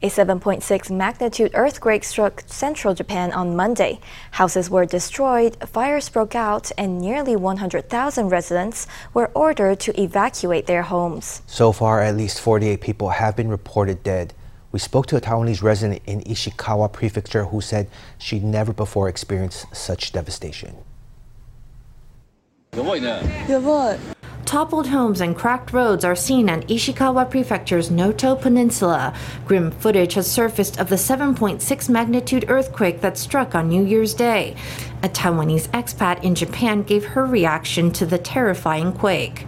A 7.6 magnitude earthquake struck central Japan on Monday. Houses were destroyed, fires broke out, and nearly 100,000 residents were ordered to evacuate their homes. So far, at least 48 people have been reported dead. We spoke to a Taiwanese resident in Ishikawa Prefecture who said she'd never before experienced such devastation. Toppled homes and cracked roads are seen on Ishikawa Prefecture's Noto Peninsula. Grim footage has surfaced of the 7.6 magnitude earthquake that struck on New Year's Day. A Taiwanese expat in Japan gave her reaction to the terrifying quake.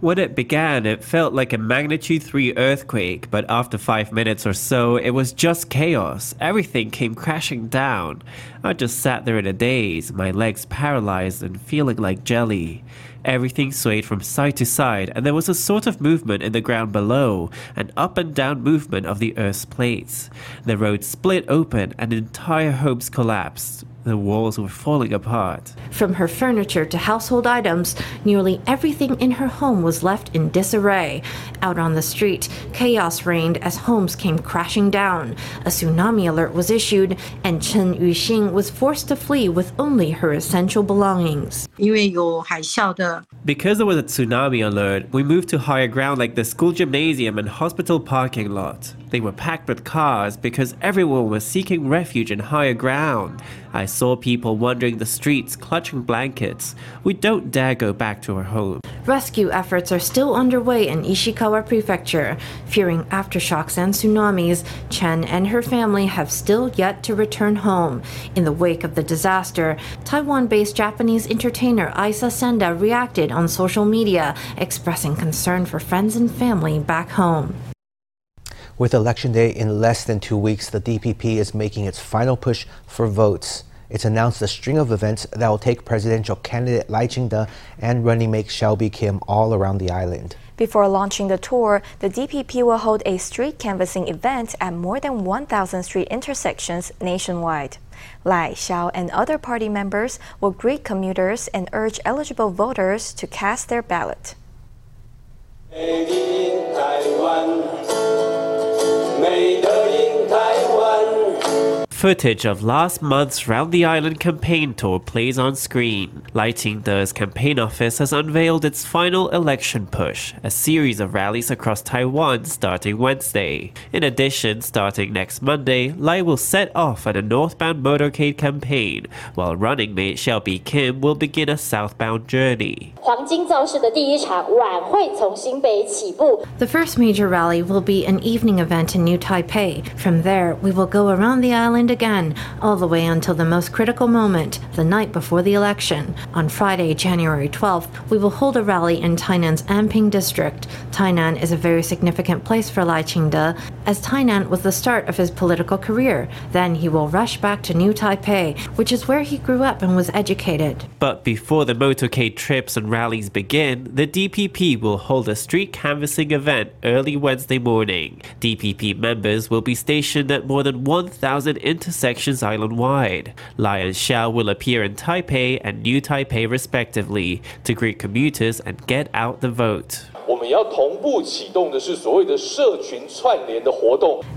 When it began, it felt like a magnitude 3 earthquake, but after 5 minutes or so, it was just chaos. Everything came crashing down. I just sat there in a daze, my legs paralyzed and feeling like jelly. Everything swayed from side to side, and there was a sort of movement in the ground below, an up and down movement of the Earth's plates. The road split open, and entire homes collapsed. The walls were falling apart. From her furniture to household items, nearly everything in her home was left in disarray. Out on the street, chaos reigned as homes came crashing down. A tsunami alert was issued, and Chen Yuxing was forced to flee with only her essential belongings. Because there was a tsunami alert, we moved to higher ground like the school gymnasium and hospital parking lot. They were packed with cars because everyone was seeking refuge in higher ground. I saw people wandering the streets clutching blankets. We don't dare go back to our home. Rescue efforts are still underway in Ishikawa Prefecture. Fearing aftershocks and tsunamis, Chen and her family have still yet to return home. In the wake of the disaster, Taiwan based Japanese entertainer Aisa Senda reacted on social media, expressing concern for friends and family back home. With Election Day in less than two weeks, the DPP is making its final push for votes. It's announced a string of events that will take presidential candidate Lai Ching-te and running mate Hsiao Bi-khim all around the island. Before launching the tour, the DPP will hold a street canvassing event at more than 1,000 street intersections nationwide. Lai, Hsiao, and other party members will greet commuters and urge eligible voters to cast their ballot made Footage of last month's Round the Island campaign tour plays on screen. Lai Ching-te's campaign office has unveiled its final election push, a series of rallies across Taiwan starting Wednesday. In addition, starting next Monday, Lai will set off on a northbound motorcade campaign, while running mate Hsiao Bi-khim will begin a southbound journey. The first major rally will be an evening event in New Taipei. From there, we will go around the island again, all the way until the most critical moment, the night before the election. On Friday, January 12th, we will hold a rally in Tainan's Anping district. Tainan is a very significant place for Lai Ching-te, as Tainan was the start of his political career. Then he will rush back to New Taipei, which is where he grew up and was educated. But before the motorcade trips and rallies begin, the DPP will hold a street canvassing event early Wednesday morning. DPP members will be stationed at more than 1,000 intersections island wide. Lai and Hsiao will appear in Taipei and New Taipei respectively to greet commuters and get out the vote.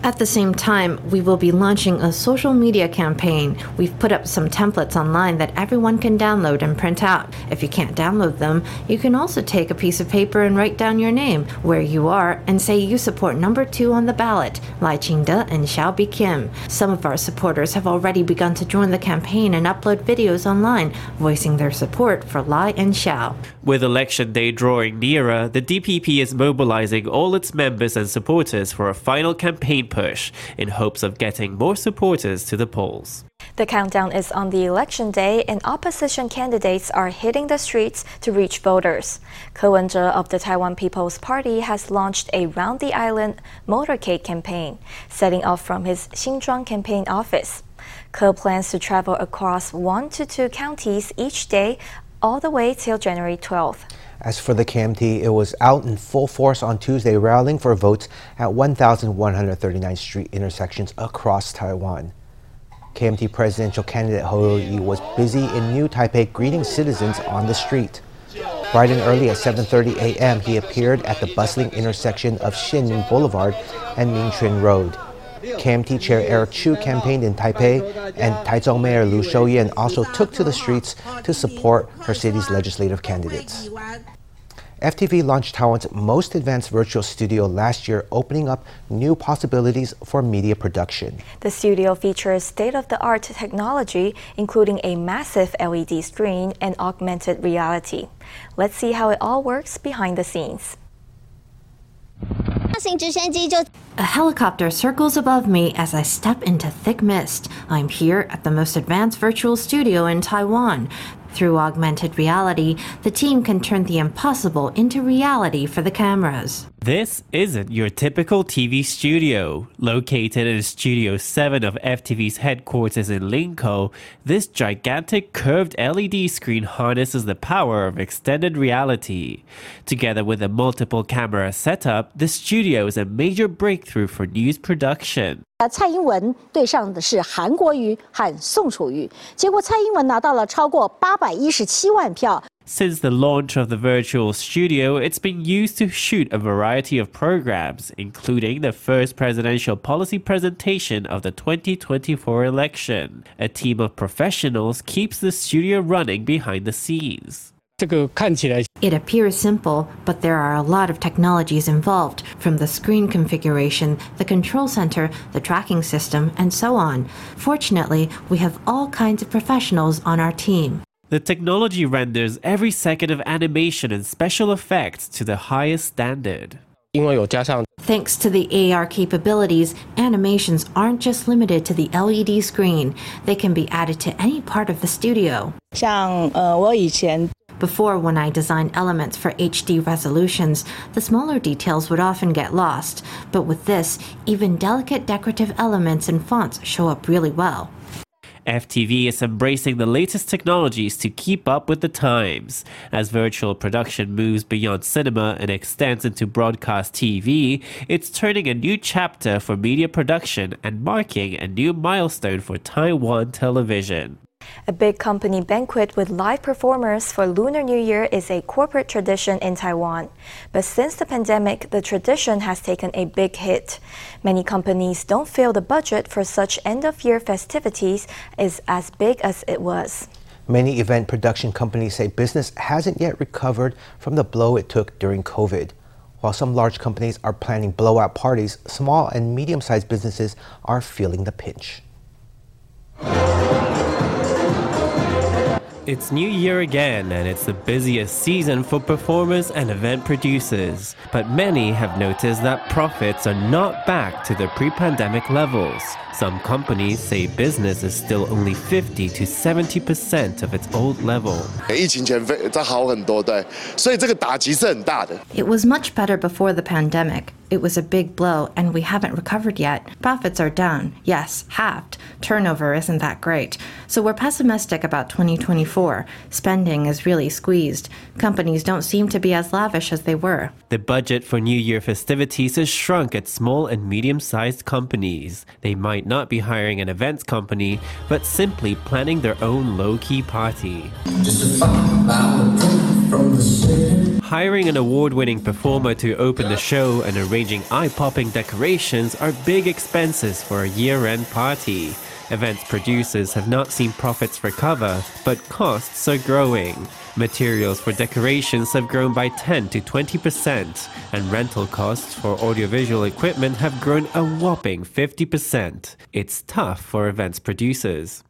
At the same time, we will be launching a social media campaign. We've put up some templates online that everyone can download and print out. If you can't download them, you can also take a piece of paper and write down your name, where you are, and say you support number two on the ballot, Lai Ching-te and Hsiao Bi-khim. Some of our supporters have already begun to join the campaign and upload videos online, voicing their support for Lai and Hsiao. With election day drawing nearer, the DPP is mobilizing all its members and supporters for a final campaign push in hopes of getting more supporters to the polls. The countdown is on the election day, and opposition candidates are hitting the streets to reach voters. Ko Wen-je of the Taiwan People's Party has launched a round the island motorcade campaign, setting off from his Xinzhuang campaign office. Ko plans to travel across one to two counties each day, all the way till January 12th. As for the KMT, it was out in full force on Tuesday rallying for votes at 1,139 street intersections across Taiwan. KMT presidential candidate Hou Yu-ih was busy in New Taipei greeting citizens on the street. Bright and early at 7:30 a.m., he appeared at the bustling intersection of Xianning Boulevard and Mingchun Road. KMT Chair Eric Chu campaigned in Taipei, and Taichung Mayor Lu Shiow-yen also took to the streets to support her city's legislative candidates. FTV launched Taiwan's most advanced virtual studio last year, opening up new possibilities for media production. The studio features state of the art technology, including a massive LED screen and augmented reality. Let's see how it all works behind the scenes. A helicopter circles above me as I step into thick mist. I'm here at the most advanced virtual studio in Taiwan. Through augmented reality, the team can turn the impossible into reality for the cameras. This isn't your typical TV studio. Located in Studio 7 of FTV's headquarters in Linkou, this gigantic curved LED screen harnesses the power of extended reality. Together with a multiple camera setup, the studio is a major breakthrough for news production. 蔡英文对上的是韩国瑜和宋楚瑜，结果蔡英文拿到了超过八百一十七万票，since the launch of the virtual studio, it's been used to shoot a variety of programs, including the first presidential policy presentation of the 2024 election. A team of professionals keeps the studio running behind the scenes. It appears simple, but there are a lot of technologies involved, from the screen configuration, the control center, the tracking system, and so on. Fortunately, we have all kinds of professionals on our team. The technology renders every second of animation and special effects to the highest standard. Thanks to the AR capabilities, animations aren't just limited to the LED screen. They can be added to any part of the studio. 像呃，我以前 before, when I designed elements for HD resolutions, the smaller details would often get lost, but with this, even delicate decorative elements and fonts show up really well. FTV is embracing the latest technologies to keep up with the times. As virtual production moves beyond cinema and extends into broadcast TV, it's turning a new chapter for media production and marking a new milestone for Taiwan television. A big company banquet with live performers for Lunar New Year is a corporate tradition in Taiwan. But since the pandemic, the tradition has taken a big hit. Many companies don't feel the budget for such end of year festivities is as big as it was. Many event production companies say business hasn't yet recovered from the blow it took during COVID. While some large companies are planning blowout parties, small and medium sized businesses are feeling the pinch. It's New Year again, and it's the busiest season for performers and event producers. But many have noticed that profits are not back to the pre pandemic levels. Some companies say business is still only 50 to 70% of its old level. It was much better before the pandemic. It was a big blow, and we haven't recovered yet. Profits are down, yes, halved. Turnover isn't that great. So we're pessimistic about 2024. Spending is really squeezed. Companies don't seem to be as lavish as they were. The budget for New Year festivities has shrunk at small and medium sized companies. They might not be hiring an events company, but simply planning their own low key party. Hiring an award winning performer to open the show and arranging eye popping decorations are big expenses for a year end party. Events producers have not seen profits recover, but costs are growing. Materials for decorations have grown by 10 to 20%, and rental costs for audiovisual equipment have grown a whopping 50%. It's tough for events producers.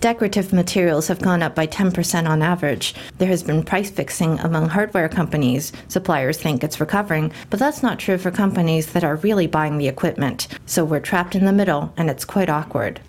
Decorative materials have gone up by 10% on average. There has been price fixing among hardware companies. Suppliers think it's recovering, but that's not true for companies that are really buying the equipment. So we're trapped in the middle, and it's quite awkward.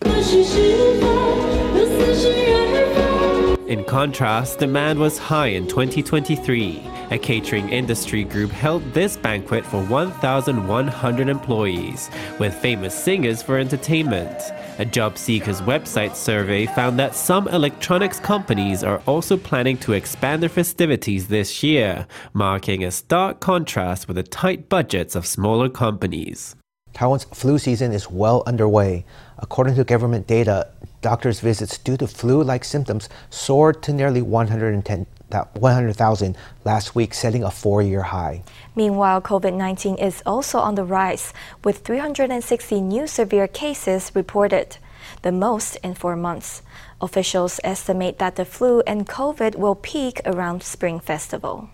In contrast, demand was high in 2023. A catering industry group held this banquet for 1,100 employees, with famous singers for entertainment. A job seekers website survey found that some electronics companies are also planning to expand their festivities this year, marking a stark contrast with the tight budgets of smaller companies. Taiwan's flu season is well underway. According to government data, doctors' visits due to flu like symptoms soared to nearly 110 100,000 last week, setting a four year high. Meanwhile, COVID 19 is also on the rise, with 360 new severe cases reported, the most in four months. Officials estimate that the flu and COVID will peak around Spring Festival.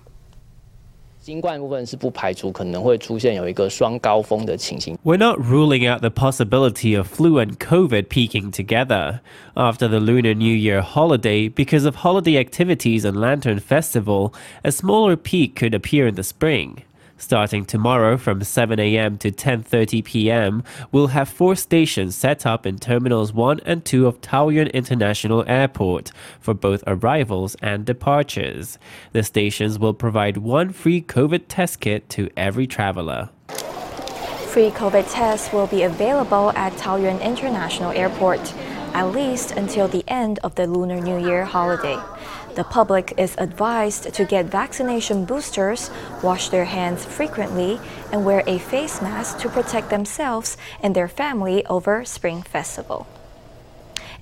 新冠部分是不排除可能会出现有一个双高峰的情形。We're not ruling out the possibility of flu and COVID peaking together after the Lunar New Year holiday because of holiday activities and Lantern Festival. A smaller peak could appear in the spring. Starting tomorrow from 7 a.m. to 10:30 p.m., we'll have four stations set up in terminals 1 and 2 of Taoyuan International Airport for both arrivals and departures. The stations will provide one free COVID test kit to every traveler. Free COVID tests will be available at Taoyuan International Airport, at least until the end of the Lunar New Year holiday. The public is advised to get vaccination boosters, wash their hands frequently, and wear a face mask to protect themselves and their family over Spring Festival.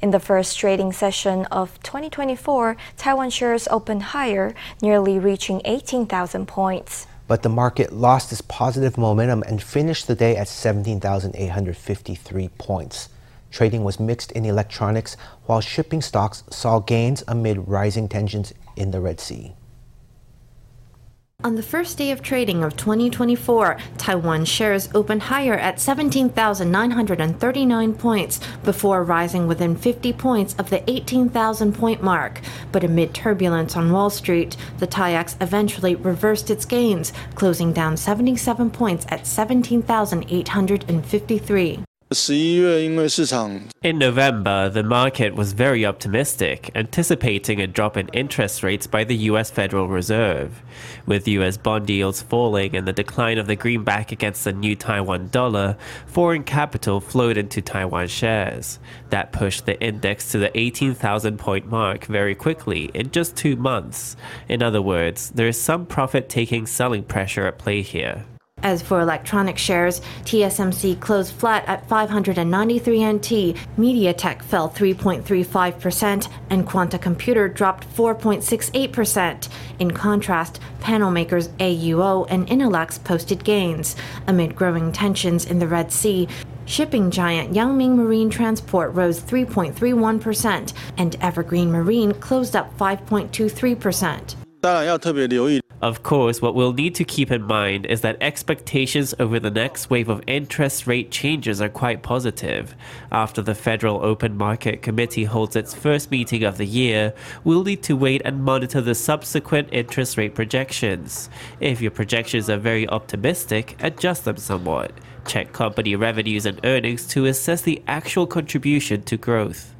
In the first trading session of 2024, Taiwan shares opened higher, nearly reaching 18,000 points. But the market lost its positive momentum and finished the day at 17,853 points. Trading was mixed in electronics, while shipping stocks saw gains amid rising tensions in the Red Sea. On the first day of trading of 2024, Taiwan shares opened higher at 17,939 points before rising within 50 points of the 18,000 point mark. But amid turbulence on Wall Street, the TAIEX eventually reversed its gains, closing down 77 points at 17,853. In November, the market was very optimistic, anticipating a drop in interest rates by the US Federal Reserve. With US bond yields falling and the decline of the greenback against the new Taiwan dollar, foreign capital flowed into Taiwan shares. That pushed the index to the 18,000 point mark very quickly in just two months. In other words, there is some profit taking selling pressure at play here. As for electronic shares, TSMC closed flat at 593 NT, MediaTek fell 3.35%, and Quanta Computer dropped 4.68%. In contrast, panel makers AUO and Innolux posted gains. Amid growing tensions in the Red Sea, Shipping giant Yangming Marine Transport rose 3.31%, and Evergreen Marine closed up 5.23%. Of course, what we'll need to keep in mind is that expectations over the next wave of interest rate changes are quite positive. After the Federal Open Market Committee holds its first meeting of the year, we'll need to wait and monitor the subsequent interest rate projections. If your projections are very optimistic, adjust them somewhat. Check company revenues and earnings to assess the actual contribution to growth.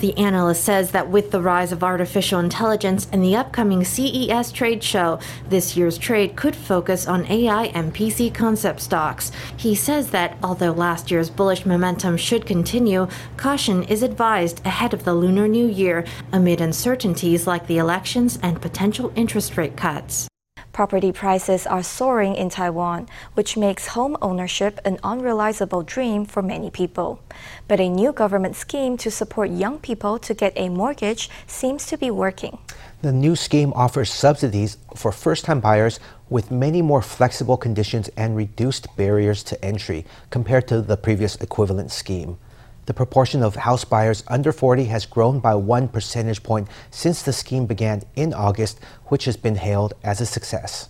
The analyst says that with the rise of artificial intelligence and the upcoming CES trade show, this year's trade could focus on AI and PC concept stocks. He says that although last year's bullish momentum should continue, caution is advised ahead of the Lunar New Year amid uncertainties like the elections and potential interest rate cuts. Property prices are soaring in Taiwan, which makes home ownership an unrealizable dream for many people. But a new government scheme to support young people to get a mortgage seems to be working. The new scheme offers subsidies for first time buyers with many more flexible conditions and reduced barriers to entry compared to the previous equivalent scheme. The proportion of house buyers under 40 has grown by one percentage point since the scheme began in August, which has been hailed as a success.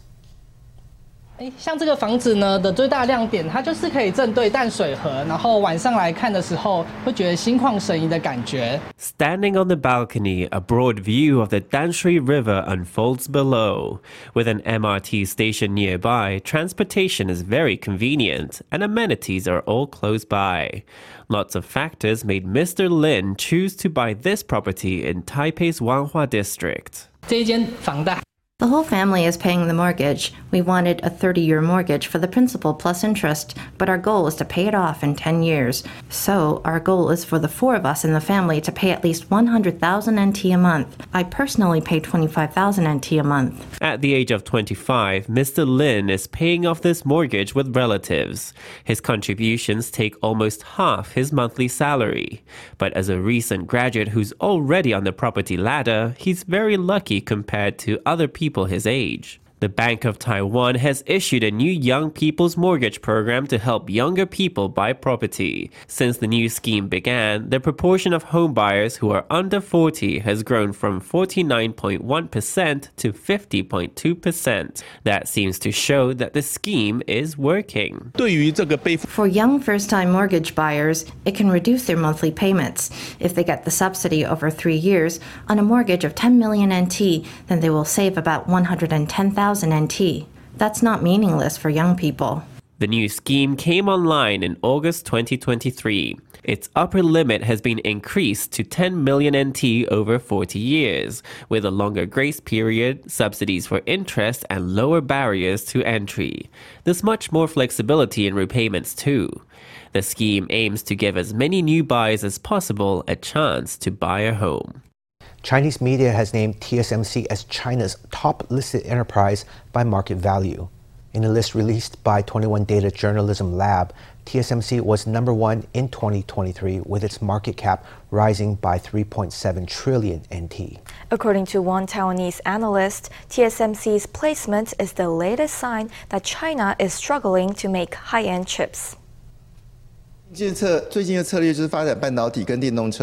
哎，像这个房子呢的最大亮点，它就是可以正对淡水河，然后晚上来看的时候，会觉得心旷神怡的感觉。Standing on the balcony, a broad view of the Danshui River unfolds below. With an MRT station nearby, transportation is very convenient, and amenities are all close by. Lots of factors made Mr. Lin choose to buy this property in Taipei's Wanhua district. 这一间房贷 the whole family is paying the mortgage. We wanted a 30 year mortgage for the principal plus interest, but our goal is to pay it off in 10 years. So, our goal is for the four of us in the family to pay at least 100,000 NT a month. I personally pay 25,000 NT a month. At the age of 25, Mr. Lin is paying off this mortgage with relatives. His contributions take almost half his monthly salary. But as a recent graduate who's already on the property ladder, he's very lucky compared to other people his age. The Bank of Taiwan has issued a new young people's mortgage program to help younger people buy property. Since the new scheme began, the proportion of homebuyers who are under 40 has grown from 49.1% to 50.2%. That seems to show that the scheme is working. For young first time mortgage buyers, it can reduce their monthly payments. If they get the subsidy over three years on a mortgage of 10 million NT, then they will save about 110,000 NT. That's not meaningless for young people. The new scheme came online in August 2023. Its upper limit has been increased to 10 million NT over 40 years, with a longer grace period, subsidies for interest, and lower barriers to entry. There's much more flexibility in repayments too. The scheme aims to give as many new buyers as possible a chance to buy a home. Chinese media has named TSMC as China's top listed enterprise by market value. In a list released by 21 Data Journalism Lab, TSMC was number one in 2023 with its market cap rising by 3.7 trillion NT. According to one Taiwanese analyst, TSMC's placement is the latest sign that China is struggling to make high-end chips.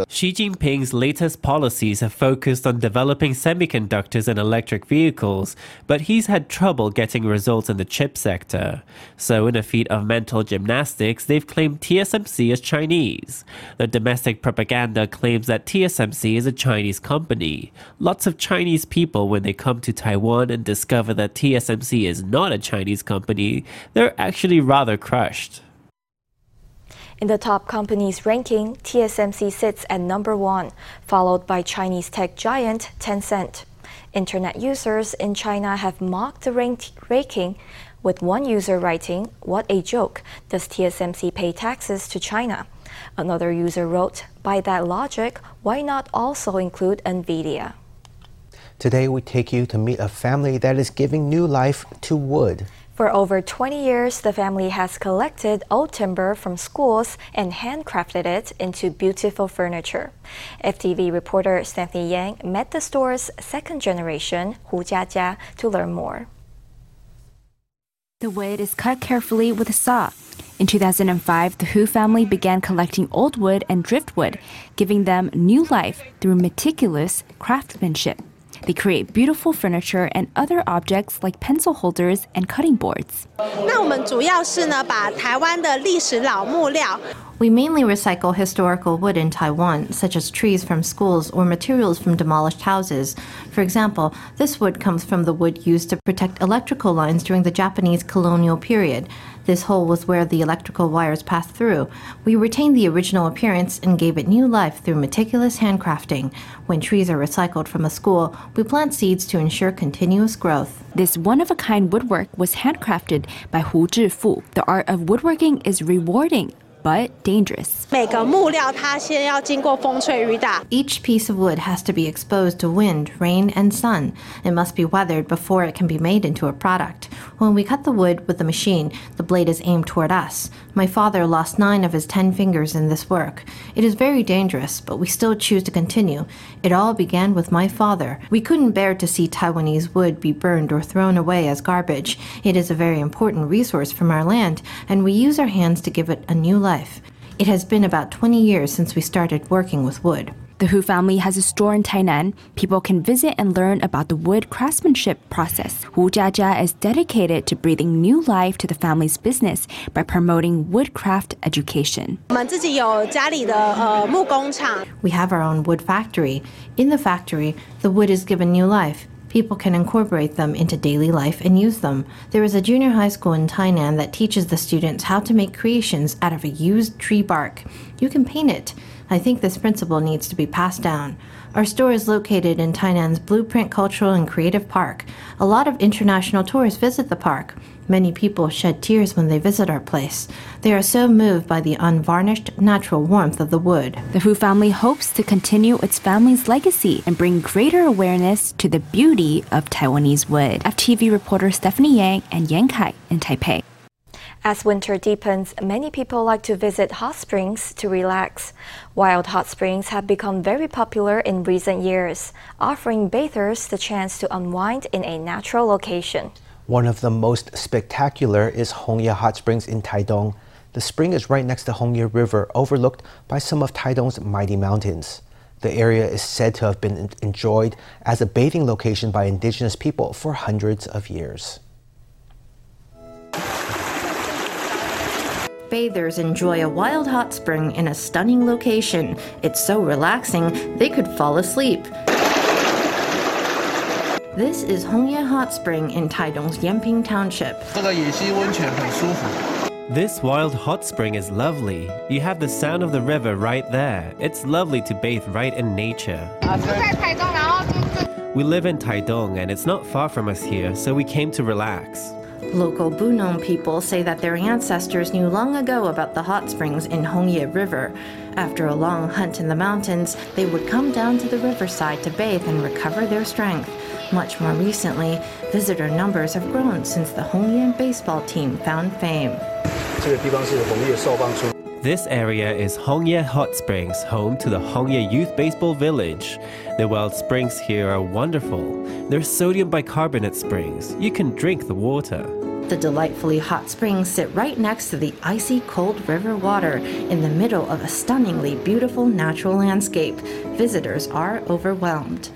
Xi Jinping's latest policies have focused on developing semiconductors and electric vehicles, but he's had trouble getting results in the chip sector. So, in a feat of mental gymnastics, they've claimed TSMC is Chinese. The domestic propaganda claims that TSMC is a Chinese company. Lots of Chinese people, when they come to Taiwan and discover that TSMC is not a Chinese company, they're actually rather crushed. In the top companies ranking, TSMC sits at number one, followed by Chinese tech giant Tencent. Internet users in China have mocked the ranking, with one user writing, What a joke! Does TSMC pay taxes to China? Another user wrote, By that logic, why not also include NVIDIA? Today, we take you to meet a family that is giving new life to wood. For over 20 years, the family has collected old timber from schools and handcrafted it into beautiful furniture. FTV reporter Stephanie Yang met the store's second generation, Hu Jiajia, to learn more. The wood is cut carefully with a saw. In 2005, the Hu family began collecting old wood and driftwood, giving them new life through meticulous craftsmanship. They create beautiful furniture and other objects like pencil holders and cutting boards. We mainly recycle historical wood in Taiwan, such as trees from schools or materials from demolished houses. For example, this wood comes from the wood used to protect electrical lines during the Japanese colonial period. This hole was where the electrical wires passed through. We retained the original appearance and gave it new life through meticulous handcrafting. When trees are recycled from a school, we plant seeds to ensure continuous growth. This one of a kind woodwork was handcrafted by Hu Zhifu. The art of woodworking is rewarding but dangerous. Each piece of wood has to be exposed to wind, rain, and sun. It must be weathered before it can be made into a product. When we cut the wood with the machine, the blade is aimed toward us. My father lost nine of his ten fingers in this work. It is very dangerous, but we still choose to continue. It all began with my father. We couldn't bear to see Taiwanese wood be burned or thrown away as garbage. It is a very important resource from our land, and we use our hands to give it a new life. It has been about 20 years since we started working with wood. The Hu family has a store in Tainan. People can visit and learn about the wood craftsmanship process. Hu Jiajia is dedicated to breathing new life to the family's business by promoting woodcraft education. We have our own wood factory. In the factory, the wood is given new life people can incorporate them into daily life and use them. There is a junior high school in Tainan that teaches the students how to make creations out of a used tree bark. You can paint it. I think this principle needs to be passed down. Our store is located in Tainan's Blueprint Cultural and Creative Park. A lot of international tourists visit the park. Many people shed tears when they visit our place. They are so moved by the unvarnished, natural warmth of the wood. The Hu family hopes to continue its family's legacy and bring greater awareness to the beauty of Taiwanese wood. FTV reporter Stephanie Yang and Yang Kai in Taipei. As winter deepens, many people like to visit hot springs to relax. Wild hot springs have become very popular in recent years, offering bathers the chance to unwind in a natural location. One of the most spectacular is Hongye Hot Springs in Taidong. The spring is right next to Hongye River, overlooked by some of Taidong's mighty mountains. The area is said to have been enjoyed as a bathing location by indigenous people for hundreds of years. Bathers enjoy a wild hot spring in a stunning location. It's so relaxing, they could fall asleep. This is Hongye Hot Spring in Taidong's Yanping Township. This wild hot spring is lovely. You have the sound of the river right there. It's lovely to bathe right in nature. We live in Taidong and it's not far from us here, so we came to relax. Local Bunun people say that their ancestors knew long ago about the hot springs in Hongye River. After a long hunt in the mountains, they would come down to the riverside to bathe and recover their strength. Much more recently, visitor numbers have grown since the Hongye baseball team found fame. This area is Hongye Hot Springs, home to the Hongye Youth Baseball Village. The wild springs here are wonderful. They're sodium bicarbonate springs. You can drink the water. The delightfully hot springs sit right next to the icy cold river water in the middle of a stunningly beautiful natural landscape. Visitors are overwhelmed.